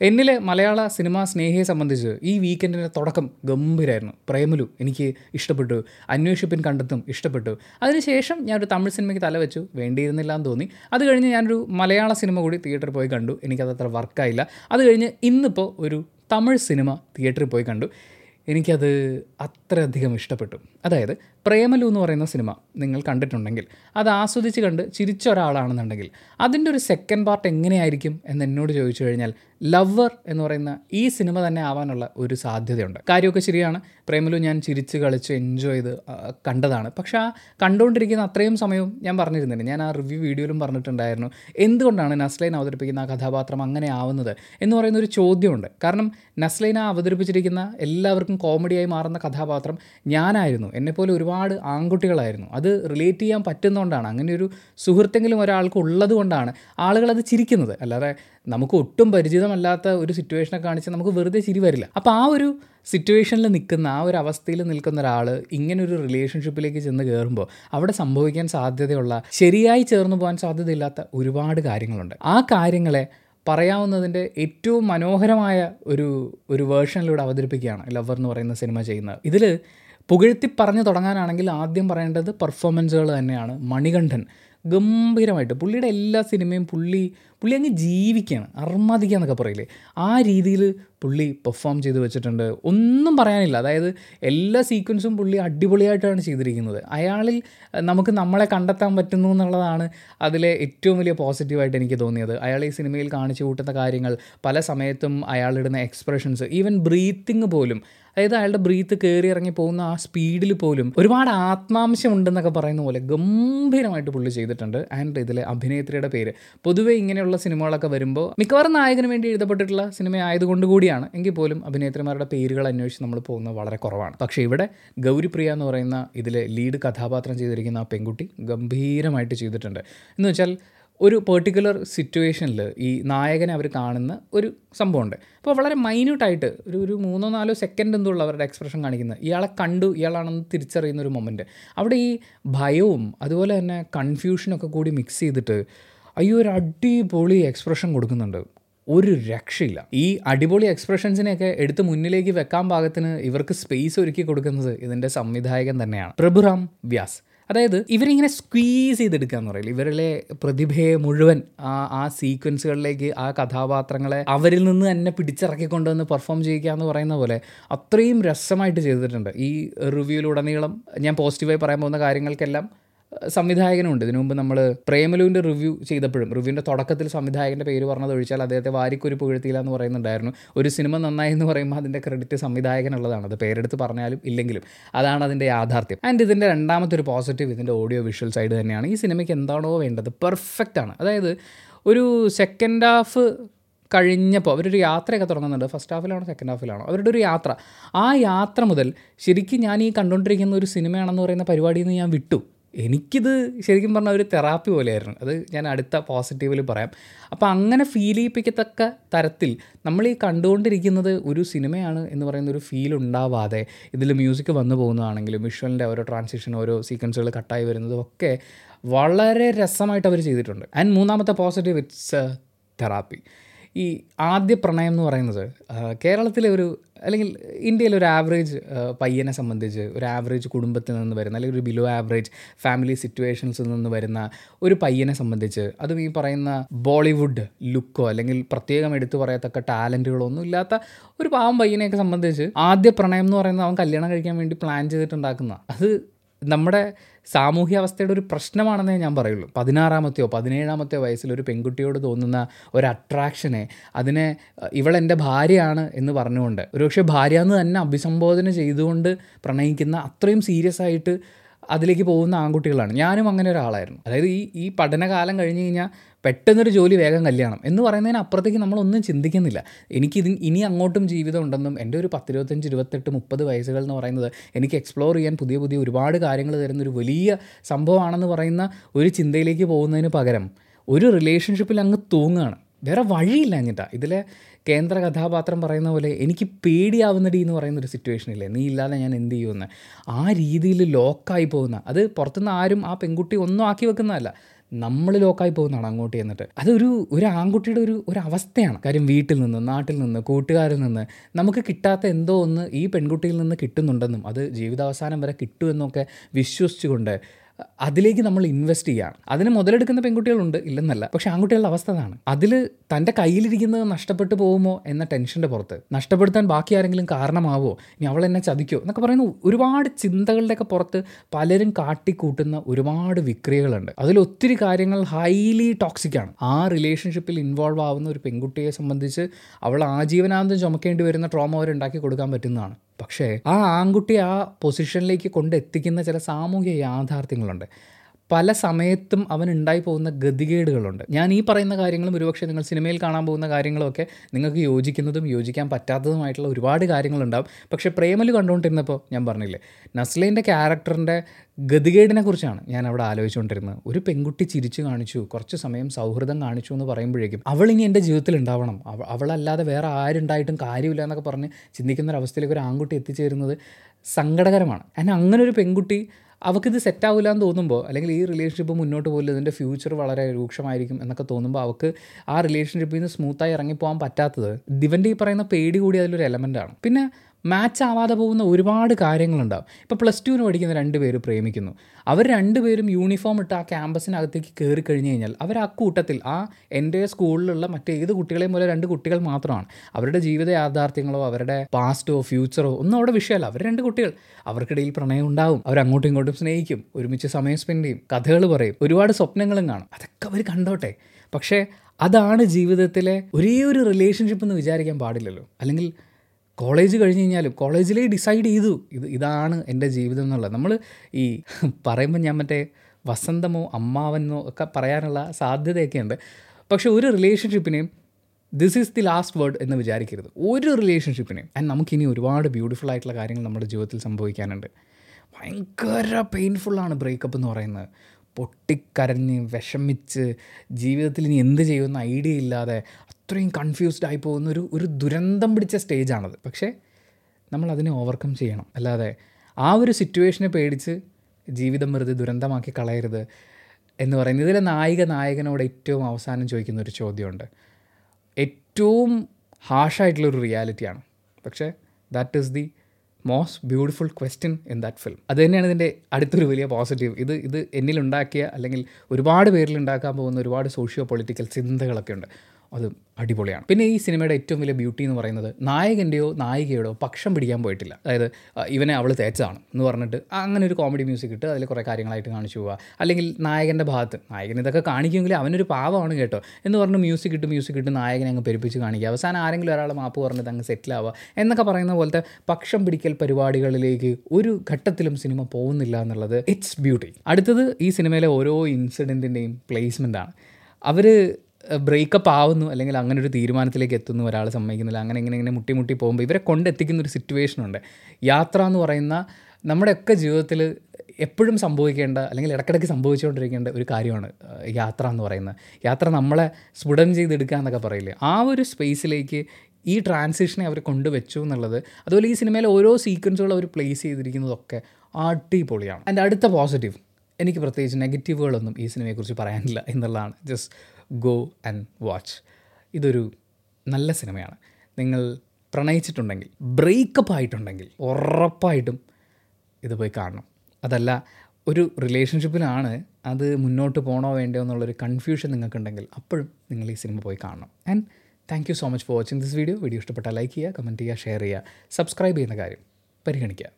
എന്നിലെ മലയാള സിനിമാ സ്നേഹിയെ സംബന്ധിച്ച് ഈ വീക്കെൻഡിന്റെ തുടക്കം ഗംഭീരമായിരുന്നു പ്രേമലു എനിക്ക് ഇഷ്ടപ്പെട്ടു. അന്വേഷിപ്പിൻ കണ്ടെത്തും ഇഷ്ടപ്പെട്ടു. അതിനുശേഷം ഞാനൊരു തമിഴ് സിനിമയ്ക്ക് തലവെച്ചു. വേണ്ടിയിരുന്നില്ല എന്ന് തോന്നി. അത് കഴിഞ്ഞ് ഞാനൊരു മലയാള സിനിമ കൂടി തിയേറ്ററിൽ പോയി കണ്ടു. എനിക്കത് അത്ര വർക്കായില്ല അത് കഴിഞ്ഞ് ഇന്നിപ്പോൾ ഒരു തമിഴ് സിനിമ തിയേറ്ററിൽ പോയി കണ്ടു. എനിക്കത് അത്രയധികം ഇഷ്ടപ്പെട്ടു. അതായത് പ്രേമലു എന്ന് പറയുന്ന സിനിമ നിങ്ങൾ കണ്ടിട്ടുണ്ടെങ്കിൽ അത് ആസ്വദിച്ച് കണ്ട് ചിരിച്ച ഒരാളാണെന്നുണ്ടെങ്കിൽ അതിന്റെ ഒരു സെക്കൻഡ് പാർട്ട് എങ്ങനെയായിരിക്കും എന്ന് എന്നോട് ചോദിച്ചു കഴിഞ്ഞാൽ ലവർ എന്ന് പറയുന്ന ഈ സിനിമ തന്നെ ആവാനുള്ള ഒരു സാധ്യതയുണ്ട്. കാര്യമൊക്കെ ശരിയാണ്. പ്രേമലു ഞാൻ ചിരിച്ച് കളിച്ച് എൻജോയ് ചെയ്ത് കണ്ടതാണ്. പക്ഷേ ആ കണ്ടുകൊണ്ടിരിക്കുന്ന അത്രയും സമയവും ഞാൻ പറഞ്ഞിരുന്നില്ല. ഞാൻ ആ റിവ്യൂ വീഡിയോയിലും പറഞ്ഞിട്ടുണ്ടായിരുന്നു. എന്തുകൊണ്ടാണ് നസ്ലൈൻ അവതരിപ്പിക്കുന്ന ആ കഥാപാത്രം അങ്ങനെ ആവുന്നത് എന്ന് പറയുന്ന ഒരു ചോദ്യമുണ്ട്. കാരണം നസ്ലൈന അവതരിപ്പിച്ചിരിക്കുന്ന എല്ലാവർക്കും കോമഡിയായി മാറുന്ന കഥാപാത്രം ഞാനായിരുന്നു. എന്നെപ്പോലെ ഒരുപാട് ആൺകുട്ടികളായിരുന്നു. അത് റിലേറ്റ് ചെയ്യാൻ പറ്റുന്നതുകൊണ്ടാണ് അങ്ങനെ ഒരു സുഹൃത്തെങ്കിലും ഒരാൾക്ക് ഉള്ളത് കൊണ്ടാണ് ആളുകളത് ചിരിക്കുന്നത്. അല്ലാതെ നമുക്ക് ഒട്ടും പരിചിതമല്ലാത്ത ഒരു സിറ്റുവേഷനെ കാണിച്ച് നമുക്ക് വെറുതെ ചിരി വരില്ല. അപ്പോൾ ആ ഒരു സിറ്റുവേഷനിൽ നിൽക്കുന്ന ആ ഒരു അവസ്ഥയിൽ നിൽക്കുന്ന ഒരാൾ ഇങ്ങനൊരു റിലേഷൻഷിപ്പിലേക്ക് ചെന്ന് കയറുമ്പോൾ അവിടെ സംഭവിക്കാൻ സാധ്യതയുള്ള ശരിയായി ചേർന്ന് പോകാൻ സാധ്യതയില്ലാത്ത ഒരുപാട് കാര്യങ്ങളുണ്ട്. ആ കാര്യങ്ങളെ പറയാവുന്നതിന്റെ ഏറ്റവും മനോഹരമായ ഒരു ഒരു വേർഷനിലൂടെ അവതരിപ്പിക്കുകയാണ് ലവർ എന്ന് പറയുന്ന സിനിമ ചെയ്യുന്നത്. ഇതിൽ പുകഴ്ത്തി പറഞ്ഞു തുടങ്ങാനാണെങ്കിൽ ആദ്യം പറയേണ്ടത് പെർഫോമൻസുകൾ തന്നെയാണ്. മണികണ്ഠൻ. ഗംഭീരമായിട്ട്. പുള്ളിയുടെ എല്ലാ സിനിമയും പുള്ളി പുള്ളി അങ്ങ് ജീവിക്കുകയാണ് അർമാദിക്കുക എന്നൊക്കെ പറയില്ലേ. ആ രീതിയിൽ പുള്ളി പെർഫോം ചെയ്ത് വെച്ചിട്ടുണ്ട്. ഒന്നും പറയാനില്ല. അതായത് എല്ലാ സീക്വൻസും പുള്ളി അടിപൊളിയായിട്ടാണ് ചെയ്തിരിക്കുന്നത്. അയാളിൽ നമുക്ക് നമ്മളെ കണ്ടെത്താൻ പറ്റുന്നു എന്നുള്ളതാണ് അതിലെ ഏറ്റവും വലിയ പോസിറ്റീവായിട്ട് എനിക്ക് തോന്നിയത്. അയാൾ ഈ സിനിമയിൽ കാണിച്ചു കൂട്ടുന്ന കാര്യങ്ങൾ പല സമയത്തും അയാളിടുന്ന എക്സ്പ്രഷൻസ് ഈവൻ ബ്രീത്തിങ് പോലും. അതായത് അയാളുടെ ബ്രീത്ത് കയറി ഇറങ്ങി പോകുന്ന ആ സ്പീഡിൽ പോലും ഒരുപാട് ആത്മാംശം ഉണ്ടെന്നൊക്കെ പറയുന്ന പോലെ ഗംഭീരമായിട്ട് പുള്ളി ചെയ്തിട്ടുണ്ട്. ആൻഡ് ഇതിലെ അഭിനേത്രിയുടെ പേര്. പൊതുവേ ഇങ്ങനെയുള്ള സിനിമകളൊക്കെ വരുമ്പോൾ മിക്കവാറും നായകന് വേണ്ടി എഴുതപ്പെട്ടിട്ടുള്ള സിനിമ ആയതുകൊണ്ട് കൂടിയാണ്. എങ്കിൽ പോലും അഭിനേത്രിമാരുടെ പേരുകൾ അന്വേഷിച്ച് നമ്മൾ പോകുന്നത് വളരെ കുറവാണ്. പക്ഷേ ഇവിടെ ഗൗരിപ്രിയ എന്ന് പറയുന്ന ഇതിലെ ലീഡ് കഥാപാത്രം ചെയ്തിരിക്കുന്ന ആ പെൺകുട്ടി ഗംഭീരമായിട്ട് ചെയ്തിട്ടുണ്ട്. എന്ന് വെച്ചാൽ ഒരു പെർട്ടിക്കുലർ സിറ്റുവേഷനിൽ ഈ നായകനെ അവർ കാണുന്ന ഒരു സംഭവമുണ്ട്. അപ്പോൾ വളരെ മൈന്യൂട്ടായിട്ട് ഒരു ഒരു മൂന്നോ നാലോ സെക്കൻഡ് എന്തുള്ള അവരുടെ എക്സ്പ്രഷൻ കാണിക്കുന്നത് ഇയാളെ കണ്ടു ഇയാളാണെന്ന് തിരിച്ചറിയുന്ന ഒരു മൊമെന്റ് അവിടെ ഈ ഭയവും അതുപോലെ തന്നെ കൺഫ്യൂഷനൊക്കെ കൂടി മിക്സ് ചെയ്തിട്ട് അയ്യോ ഒരു അടിപൊളി എക്സ്പ്രഷൻ കൊടുക്കുന്നുണ്ട്. ഒരു രക്ഷയില്ല. ഈ അടിപൊളി എക്സ്പ്രഷൻസിനെയൊക്കെ എടുത്ത് മുന്നിലേക്ക് വെക്കാൻ പാകത്തിന് ഇവർക്ക് സ്പേസ് ഒരുക്കി കൊടുക്കുന്നത് ഇതിന്റെ സംവിധായകൻ തന്നെയാണ്. പ്രഭുറാം വ്യാസ്. അതായത് ഇവരിങ്ങനെ സ്ക്വീസ് ചെയ്തെടുക്കുക എന്ന് പറയില്ല? ഇവരിലെ പ്രതിഭയെ മുഴുവൻ ആ ആ സീക്വൻസുകളിലേക്ക് ആ കഥാപാത്രങ്ങളെ അവരിൽ നിന്ന് തന്നെ പിടിച്ചിറക്കി കൊണ്ടുവന്ന് പെർഫോം ചെയ്യുക എന്ന് പറയുന്ന പോലെ അത്രയും രസമായിട്ട് ചെയ്തിട്ടുണ്ട്. ഈ റിവ്യൂയിലുടനീളം ഞാൻ പോസിറ്റീവായി പറയാൻ പോകുന്ന കാര്യങ്ങൾക്കെല്ലാം സംവിധായകനുണ്ട്. ഇതിനു മുമ്പ് നമ്മൾ പ്രേമലുവിന്റെ റിവ്യൂ ചെയ്തപ്പോഴും റിവ്യൂവിന്റെ തുടക്കത്തിൽ സംവിധായകന്റെ പേര് പറഞ്ഞത് ഒഴിച്ചാൽ അദ്ദേഹത്തെ വാരിക്കൊരു പുകഴ്ത്തിയില്ല എന്ന് പറയുന്നുണ്ടായിരുന്നു. ഒരു സിനിമ നന്നായി എന്ന് പറയുമ്പോൾ അതിന്റെ ക്രെഡിറ്റ് സംവിധായകനുള്ളതാണ്. അത് പേരെടുത്ത് പറഞ്ഞാലും ഇല്ലെങ്കിലും അതാണ് അതിന്റെ യാഥാർത്ഥ്യം. ആൻഡ് ഇതിന്റെ രണ്ടാമത്തെ ഒരു പോസിറ്റീവ് ഇതിന്റെ ഓഡിയോ വിഷ്വൽ സൈഡ് തന്നെയാണ്. ഈ സിനിമയ്ക്ക് എന്താണോ വേണ്ടത് പെർഫെക്റ്റ് ആണ്. അതായത് ഒരു സെക്കൻഡ് ഹാഫ് കഴിഞ്ഞപ്പോൾ അവരൊരു യാത്രയൊക്കെ തുടങ്ങുന്നുണ്ട്. ഫസ്റ്റ് ഹാഫിലാണോ സെക്കൻഡ് ഹാഫിലാണോ അവരുടെ ഒരു യാത്ര. ആ യാത്ര മുതൽ ശരിക്കും ഞാൻ ഈ കണ്ടുകൊണ്ടിരിക്കുന്ന ഒരു സിനിമയാണെന്ന് പറയുന്ന പരിപാടിയിൽ നിന്ന് ഞാൻ വിട്ടു. എനിക്കിത് ശരിക്കും പറഞ്ഞാൽ ഒരു തെറാപ്പി പോലെയായിരുന്നു. അത് ഞാൻ അടുത്ത പോസിറ്റീവിൽ പറയാം. അപ്പോൾ അങ്ങനെ ഫീൽ ചെയ്യിപ്പിക്കത്തക്ക തരത്തിൽ നമ്മൾ ഈ കണ്ടുകൊണ്ടിരിക്കുന്നത് ഒരു സിനിമയാണ് എന്ന് പറയുന്ന ഒരു ഫീൽ ഉണ്ടാവാതെ ഇതിൽ മ്യൂസിക് വന്നു പോകുന്നതാണെങ്കിലും വിഷ്വലിന്റെ ഓരോ ട്രാൻസിഷൻ ഓരോ സീക്വൻസുകൾ കട്ടായി വരുന്നതും ഒക്കെ വളരെ രസമായിട്ട് അവർ ചെയ്തിട്ടുണ്ട്. ആൻഡ് മൂന്നാമത്തെ പോസിറ്റീവ് ഇറ്റ്സ് തെറാപ്പി ഈ ആദ്യ പ്രണയം എന്ന് പറയുന്നത് കേരളത്തിലെ ഒരു അല്ലെങ്കിൽ ഇന്ത്യയിലെ ഒരു ആവറേജ് പയ്യനെ സംബന്ധിച്ച് ഒരു ആവറേജ് കുടുംബത്തിൽ നിന്ന് വരുന്ന അല്ലെങ്കിൽ ഒരു ബിലോ ആവറേജ് ഫാമിലി സിറ്റുവേഷൻസിൽ നിന്ന് വരുന്ന ഒരു പയ്യനെ സംബന്ധിച്ച് അതും ഈ പറയുന്ന ബോളിവുഡ് ലുക്കോ അല്ലെങ്കിൽ പ്രത്യേകം എടുത്തു പറയത്തക്ക ടാലന്റുകളോ ഒന്നും ഇല്ലാത്ത ഒരു പാവം പയ്യനെയൊക്കെ സംബന്ധിച്ച് ആദ്യ പ്രണയം എന്ന് പറയുന്നത് അവൻ കല്യാണം കഴിക്കാൻ വേണ്ടി പ്ലാൻ ചെയ്തിട്ടുണ്ടാക്കുന്ന അത് നമ്മുടെ സാമൂഹ്യാവസ്ഥയുടെ ഒരു പ്രശ്നമാണെന്നേ ഞാൻ പറയുള്ളൂ. പതിനാറാമത്തെയോ പതിനേഴാമത്തെയോ വയസ്സിൽ ഒരു പെൺകുട്ടിയോട് തോന്നുന്ന ഒരു അട്രാക്ഷനെ അതിനെ ഇവളെന്റെ ഭാര്യയാണ് എന്ന് പറഞ്ഞുകൊണ്ട് ഒരുപക്ഷെ ഭാര്യ എന്ന് തന്നെ അഭിസംബോധന ചെയ്തുകൊണ്ട് പ്രണയിക്കുന്ന അത്രയും സീരിയസ് ആയിട്ട് അതിലേക്ക് പോകുന്ന ആൺകുട്ടികളാണ്. ഞാനും അങ്ങനെ ഒരാളായിരുന്നു. അതായത് ഈ ഈ പഠനകാലം കഴിഞ്ഞ് കഴിഞ്ഞാൽ പെട്ടെന്നൊരു ജോലി വേഗം കല്യാണം എന്ന് പറയുന്നതിന് അപ്പുറത്തേക്ക് നമ്മളൊന്നും ചിന്തിക്കുന്നില്ല. എനിക്ക് ഇതിന് ഇനി അങ്ങോട്ടും ജീവിതം ഉണ്ടെന്നും എന്റെ ഒരു പത്തിരുപത്തഞ്ച് ഇരുപത്തെട്ട് മുപ്പത് വയസ്സുകൾ എന്ന് പറയുന്നത് എനിക്ക് എക്സ്പ്ലോർ ചെയ്യാൻ പുതിയ പുതിയ ഒരുപാട് കാര്യങ്ങൾ തരുന്ന ഒരു വലിയ സംഭവമാണെന്ന് പറയുന്ന ഒരു ചിന്തയിലേക്ക് പോകുന്നതിന് പകരം ഒരു റിലേഷൻഷിപ്പിൽ അങ്ങ് തൂങ്ങുകയാണ്. വേറെ വഴിയില്ല എന്നിട്ടാ ഇതിലെ കേന്ദ്ര കഥാപാത്രം പറയുന്ന പോലെ എനിക്ക് പേടിയാവുന്നടി എന്ന് പറയുന്ന ഒരു സിറ്റുവേഷൻ ഇല്ലേ? നീ ഇല്ലാതെ ഞാൻ എന്ത് ചെയ്യുമെന്ന്. ആ രീതിയിൽ ലോക്കായി പോകുന്ന അത് പുറത്തുനിന്ന് ആരും ആ പെൺകുട്ടി ഒന്നും ആക്കി വെക്കുന്നതല്ല. നമ്മൾ ലോക്കായി പോകുന്നതാണ് അങ്ങോട്ട് ചെന്നിട്ട്. അതൊരു ഒരു ആൺകുട്ടിയുടെ ഒരു ഒരു അവസ്ഥയാണ്. കാര്യം വീട്ടിൽ നിന്ന് നാട്ടിൽ നിന്ന് കൂട്ടുകാരിൽ നിന്ന് നമുക്ക് കിട്ടാത്ത എന്തോ ഒന്ന് ഈ പെൺകുട്ടിയിൽ നിന്ന് കിട്ടുന്നുണ്ടെന്നും അത് ജീവിതാവസാനം വരെ കിട്ടുമെന്നൊക്കെ വിശ്വസിച്ചുകൊണ്ട് അതിലേക്ക് നമ്മൾ ഇൻവെസ്റ്റ് ചെയ്യുകയാണ് അതിന് മുതലെടുക്കുന്ന പെൺകുട്ടികളുണ്ട് ഇല്ലെന്നല്ല. പക്ഷെ ആൺകുട്ടികളുടെ അവസ്ഥ അതാണ്. അതിൽ തന്റെ കയ്യിലിരിക്കുന്നത് നഷ്ടപ്പെട്ടു പോകുമോ എന്ന ടെൻഷന്റെ പുറത്ത്. നഷ്ടപ്പെടുത്താൻ ബാക്കി ആരെങ്കിലും കാരണമാവോ ഇനി അവൾ എന്നെ ചതിക്കോ എന്നൊക്കെ പറയുന്ന ഒരുപാട് ചിന്തകളുടെയൊക്കെ പുറത്ത് പലരും കാട്ടിക്കൂട്ടുന്ന ഒരുപാട് വിക്രിയകളുണ്ട്. അതിലൊത്തിരി കാര്യങ്ങൾ ഹൈലി ടോക്സിക് ആണ്. ആ റിലേഷൻഷിപ്പിൽ ഇൻവോൾവ് ആവുന്ന ഒരു പെൺകുട്ടിയെ സംബന്ധിച്ച് അവൾ ആജീവനാന്തം ചുമക്കേണ്ടി വരുന്ന ട്രോമ അവർ ഉണ്ടാക്കി കൊടുക്കാൻ പറ്റുന്നതാണ്. പക്ഷേ ആ ആൺകുട്ടി ആ പൊസിഷനിലേക്ക് കൊണ്ടെത്തിക്കുന്ന ചില സാമൂഹ്യ യാഥാർത്ഥ്യങ്ങളുണ്ട്. പല സമയത്തും അവൻ ഉണ്ടായി പോകുന്ന ഗതികേടുകളുണ്ട്. ഞാൻ ഈ പറയുന്ന കാര്യങ്ങളും ഒരുപക്ഷെ നിങ്ങൾ സിനിമയിൽ കാണാൻ പോകുന്ന കാര്യങ്ങളൊക്കെ നിങ്ങൾക്ക് യോജിക്കുന്നതും യോജിക്കാൻ പറ്റാത്തതുമായിട്ടുള്ള ഒരുപാട് കാര്യങ്ങളുണ്ടാവും. പക്ഷേ പ്രേമൽ കണ്ടുകൊണ്ടിരുന്നപ്പോൾ ഞാൻ പറഞ്ഞില്ലേ നസ്ലേന്റെ ക്യാരക്ടറിന്റെ ഗതികേടിനെ കുറിച്ചാണ് ഞാൻ അവിടെ ആലോചിച്ചുകൊണ്ടിരുന്നത്. ഒരു പെൺകുട്ടി ചിരിച്ചു കാണിച്ചു കുറച്ച് സമയം സൗഹൃദം കാണിച്ചു എന്ന് പറയുമ്പോഴേക്കും അവൾ ഇനി എന്റെ ജീവിതത്തിൽ ഉണ്ടാവണം. അവ അവളല്ലാതെ വേറെ ആരുണ്ടായിട്ടും കാര്യമില്ല എന്നൊക്കെ പറഞ്ഞ് ചിന്തിക്കുന്ന ഒരു അവസ്ഥയിലേക്ക് ഒരു ആൺകുട്ടി എത്തിച്ചേരുന്നത് സങ്കടകരമാണ്. അങ്ങനെ ഒരു പെൺകുട്ടി അവൾക്കിത് സെറ്റാവില്ല എന്ന് തോന്നുമ്പോൾ അല്ലെങ്കിൽ ഈ റിലേഷൻഷിപ്പ് മുന്നോട്ട് പോകില്ല ഇതിന്റെ ഫ്യൂച്ചർ വളരെ രൂക്ഷമായിരിക്കും എന്നൊക്കെ തോന്നുമ്പോൾ അവൾക്ക് ആ റിലേഷൻഷിപ്പിൽ നിന്ന് സ്മൂത്തായി ഇറങ്ങിപ്പോകാൻ പറ്റാത്തത് ദിവന്റെ ഈ പറയുന്ന പേടി കൂടി അതിലൊരു എലമെന്റ് ആണ്. പിന്നെ മാച്ച് ആവാതെ പോകുന്ന ഒരുപാട് കാര്യങ്ങളുണ്ടാവും. ഇപ്പോൾ പ്ലസ് ടുവിന് പഠിക്കുന്ന രണ്ട് പേര് പ്രേമിക്കുന്നു. അവർ രണ്ടുപേരും യൂണിഫോം ഇട്ട് ആ ക്യാമ്പസിനകത്തേക്ക് കയറി കഴിഞ്ഞ് കഴിഞ്ഞാൽ അവർ ആ കൂട്ടത്തിൽ ആ എന്റെ സ്കൂളിലുള്ള മറ്റേത് കുട്ടികളെയും പോലെ രണ്ട് കുട്ടികൾ മാത്രമാണ്. അവരുടെ ജീവിത യാഥാർത്ഥ്യങ്ങളോ അവരുടെ പാസ്റ്റോ ഫ്യൂച്ചറോ ഒന്നും അവിടെ വിഷയമല്ല. അവർ രണ്ട് കുട്ടികൾ. അവർക്കിടയിൽ പ്രണയം ഉണ്ടാവും. അവർ അങ്ങോട്ടും ഇങ്ങോട്ടും സ്നേഹിക്കും. ഒരുമിച്ച് സമയം സ്പെൻഡ് ചെയ്യും. കഥകൾ പറയും. ഒരുപാട് സ്വപ്നങ്ങളും കാണും. അതൊക്കെ അവർ കണ്ടോട്ടെ. പക്ഷേ അതാണ് ജീവിതത്തിലെ ഒരേ ഒരു റിലേഷൻഷിപ്പ് എന്ന് വിചാരിക്കാൻ പാടില്ലല്ലോ. അല്ലെങ്കിൽ കോളേജ് കഴിഞ്ഞ് കഴിഞ്ഞാലും കോളേജിലേ ഡിസൈഡ് ചെയ്തു. ഇത് ഇതാണ് എന്റെ ജീവിതം എന്നുള്ളത്. നമ്മൾ ഈ പറയുമ്പോൾ ഞാൻ മറ്റേ വസന്തമോ അമ്മാവനോ ഒക്കെ പറയാനുള്ള സാധ്യതയൊക്കെ ഉണ്ട് പക്ഷേ ഒരു റിലേഷൻഷിപ്പിനെയും this is the last word എന്ന് വിചാരിക്കരുത്. ഒരു റിലേഷൻഷിപ്പിനെയും ആൻഡ് നമുക്കിനി ഒരുപാട് ബ്യൂട്ടിഫുൾ ആയിട്ടുള്ള കാര്യങ്ങൾ നമ്മുടെ ജീവിതത്തിൽ സംഭവിക്കാനുണ്ട്. ഭയങ്കര പെയിൻഫുള്ളാണ് ബ്രേക്കപ്പ് എന്ന് പറയുന്നത്. പൊട്ടിക്കരഞ്ഞ് വിഷമിച്ച് ജീവിതത്തിൽ ഇനി എന്ത് ചെയ്യുമെന്ന് ഐഡിയ ഇല്ലാതെ അത്രയും കൺഫ്യൂസ്ഡ് ആയി പോകുന്ന ഒരു ഒരു ദുരന്തം പിടിച്ച സ്റ്റേജാണത് പക്ഷേ നമ്മൾ അതിനെ ഓവർകം ചെയ്യണം. അല്ലാതെ ആ ഒരു സിറ്റുവേഷനെ പേടിച്ച് ജീവിതം വെറുതെ ദുരന്തമാക്കി കളയരുത് എന്ന് പറയുന്നത് ഇതിലെ നായിക നായകനോട് ഏറ്റവും അവസാനം ചോദിക്കുന്ന ഒരു ചോദ്യമുണ്ട്. ഏറ്റവും ഹാഷായിട്ടുള്ളൊരു റിയാലിറ്റിയാണ് പക്ഷേ that is the most beautiful question in that film അത് തന്നെയാണ് ഇതിന്റെ അടുത്തൊരു വലിയ പോസിറ്റീവ് ഇത് ഇത് എന്നിലുണ്ടാക്കിയ അല്ലെങ്കിൽ ഒരുപാട് പേരിൽ ഉണ്ടാക്കാൻ പോകുന്ന ഒരുപാട് സോഷ്യോ പൊളിറ്റിക്കൽ ചിന്തകളൊക്കെ ഉണ്ട്. അത് അടിപൊളിയാണ്. പിന്നെ ഈ സിനിമയുടെ ഏറ്റവും വലിയ ബ്യൂട്ടി എന്ന് പറയുന്നത് നായകന്റെയോ നായികയുടെയോ പക്ഷം പിടിക്കാൻ പോയിട്ടില്ല. അതായത് ഇവനെ അവൾ തേച്ചതാണ് എന്ന് പറഞ്ഞിട്ട് അങ്ങനെ ഒരു കോമഡി മ്യൂസിക് ഇട്ട് അതിൽ കുറേ കാര്യങ്ങളായിട്ട് കാണിച്ചു പോവുക. അല്ലെങ്കിൽ നായകന്റെ ഭാഗത്ത് നായകൻ ഇതൊക്കെ കാണിക്കുമെങ്കിൽ അവനൊരു പാവമാണ് കേട്ടോ എന്ന് പറഞ്ഞ് മ്യൂസിക് ഇട്ട് മ്യൂസിക് ഇട്ട് നായകനെ അങ്ങ് പെരുപ്പിച്ച് കാണിക്കുക. അവസാനം ആരെങ്കിലും ഒരാൾ മാപ്പ് പറഞ്ഞിട്ട് അങ്ങ് സെറ്റിൽ ആവുക എന്നൊക്കെ പറയുന്ന പോലത്തെ പക്ഷം പിടിക്കൽ പരിപാടികളിലേക്ക് ഒരു ഘട്ടത്തിലും സിനിമ പോകുന്നില്ല എന്നുള്ളത് ഇറ്റ്സ് ബ്യൂട്ടി. അടുത്തത് ഈ സിനിമയിലെ ഓരോ ഇൻസിഡന്റിന്റെയും പ്ലേസ്മെന്റ് ആണ്. അവർ ബ്രേക്കപ്പ് ആവുന്നു അല്ലെങ്കിൽ അങ്ങനെ ഒരു തീരുമാനത്തിലേക്ക് എത്തുന്നു ഒരാൾ സമ്മതിക്കുന്നില്ല അങ്ങനെ ഇങ്ങനെ ഇങ്ങനെ മുട്ടി മുട്ടി പോകുമ്പോൾ ഇവരെ കൊണ്ടെത്തിക്കുന്ന ഒരു സിറ്റുവേഷൻ ഉണ്ട്. യാത്ര എന്ന് പറയുന്ന നമ്മുടെയൊക്കെ ജീവിതത്തിൽ എപ്പോഴും സംഭവിക്കേണ്ട അല്ലെങ്കിൽ ഇടയ്ക്കിടയ്ക്ക് സംഭവിച്ചുകൊണ്ടിരിക്കേണ്ട ഒരു കാര്യമാണ് യാത്ര എന്ന് പറയുന്നത്. യാത്ര നമ്മളെ സ്ഫുടം ചെയ്തെടുക്കുക എന്നൊക്കെ പറയില്ലേ? ആ ഒരു സ്പേസിലേക്ക് ഈ ട്രാൻസിഷനെ അവർ കൊണ്ടുവച്ചു എന്നുള്ളത് അതുപോലെ ഈ സിനിമയിലെ ഓരോ സീക്വൻസുകളും അവർ പ്ലേസ് ചെയ്തിരിക്കുന്നതൊക്കെ അടിപൊളിയാണ്. എന്റെ അടുത്ത പോസിറ്റീവ് എനിക്ക് പ്രത്യേകിച്ച് നെഗറ്റീവുകളൊന്നും ഈ സിനിമയെക്കുറിച്ച് പറയാനില്ല എന്നുള്ളതാണ്. Just go and watch. ഇതൊരു നല്ല സിനിമയാണ്. നിങ്ങൾ പ്രണയിച്ചിട്ടുണ്ടെങ്കിൽ ബ്രേക്കപ്പ് ആയിട്ടുണ്ടെങ്കിൽ ഉറപ്പായിട്ടും ഇത് പോയി കാണണം. അതല്ല ഒരു റിലേഷൻഷിപ്പിലാണ് അത് മുന്നോട്ട് പോകണോ വേണ്ടയോ എന്നുള്ളൊരു കൺഫ്യൂഷൻ നിങ്ങൾക്കുണ്ടെങ്കിൽ അപ്പോഴും നിങ്ങൾ ഈ സിനിമ പോയി കാണണം. And thank you so much for watching this video video ഇഷ്ടപ്പെട്ടാൽ ലൈക്ക് ചെയ്യുക കമന്റ് ചെയ്യുക ഷെയർ ചെയ്യുക സബ്സ്ക്രൈബ് ചെയ്യുന്ന കാര്യം പരിഗണിക്കുക.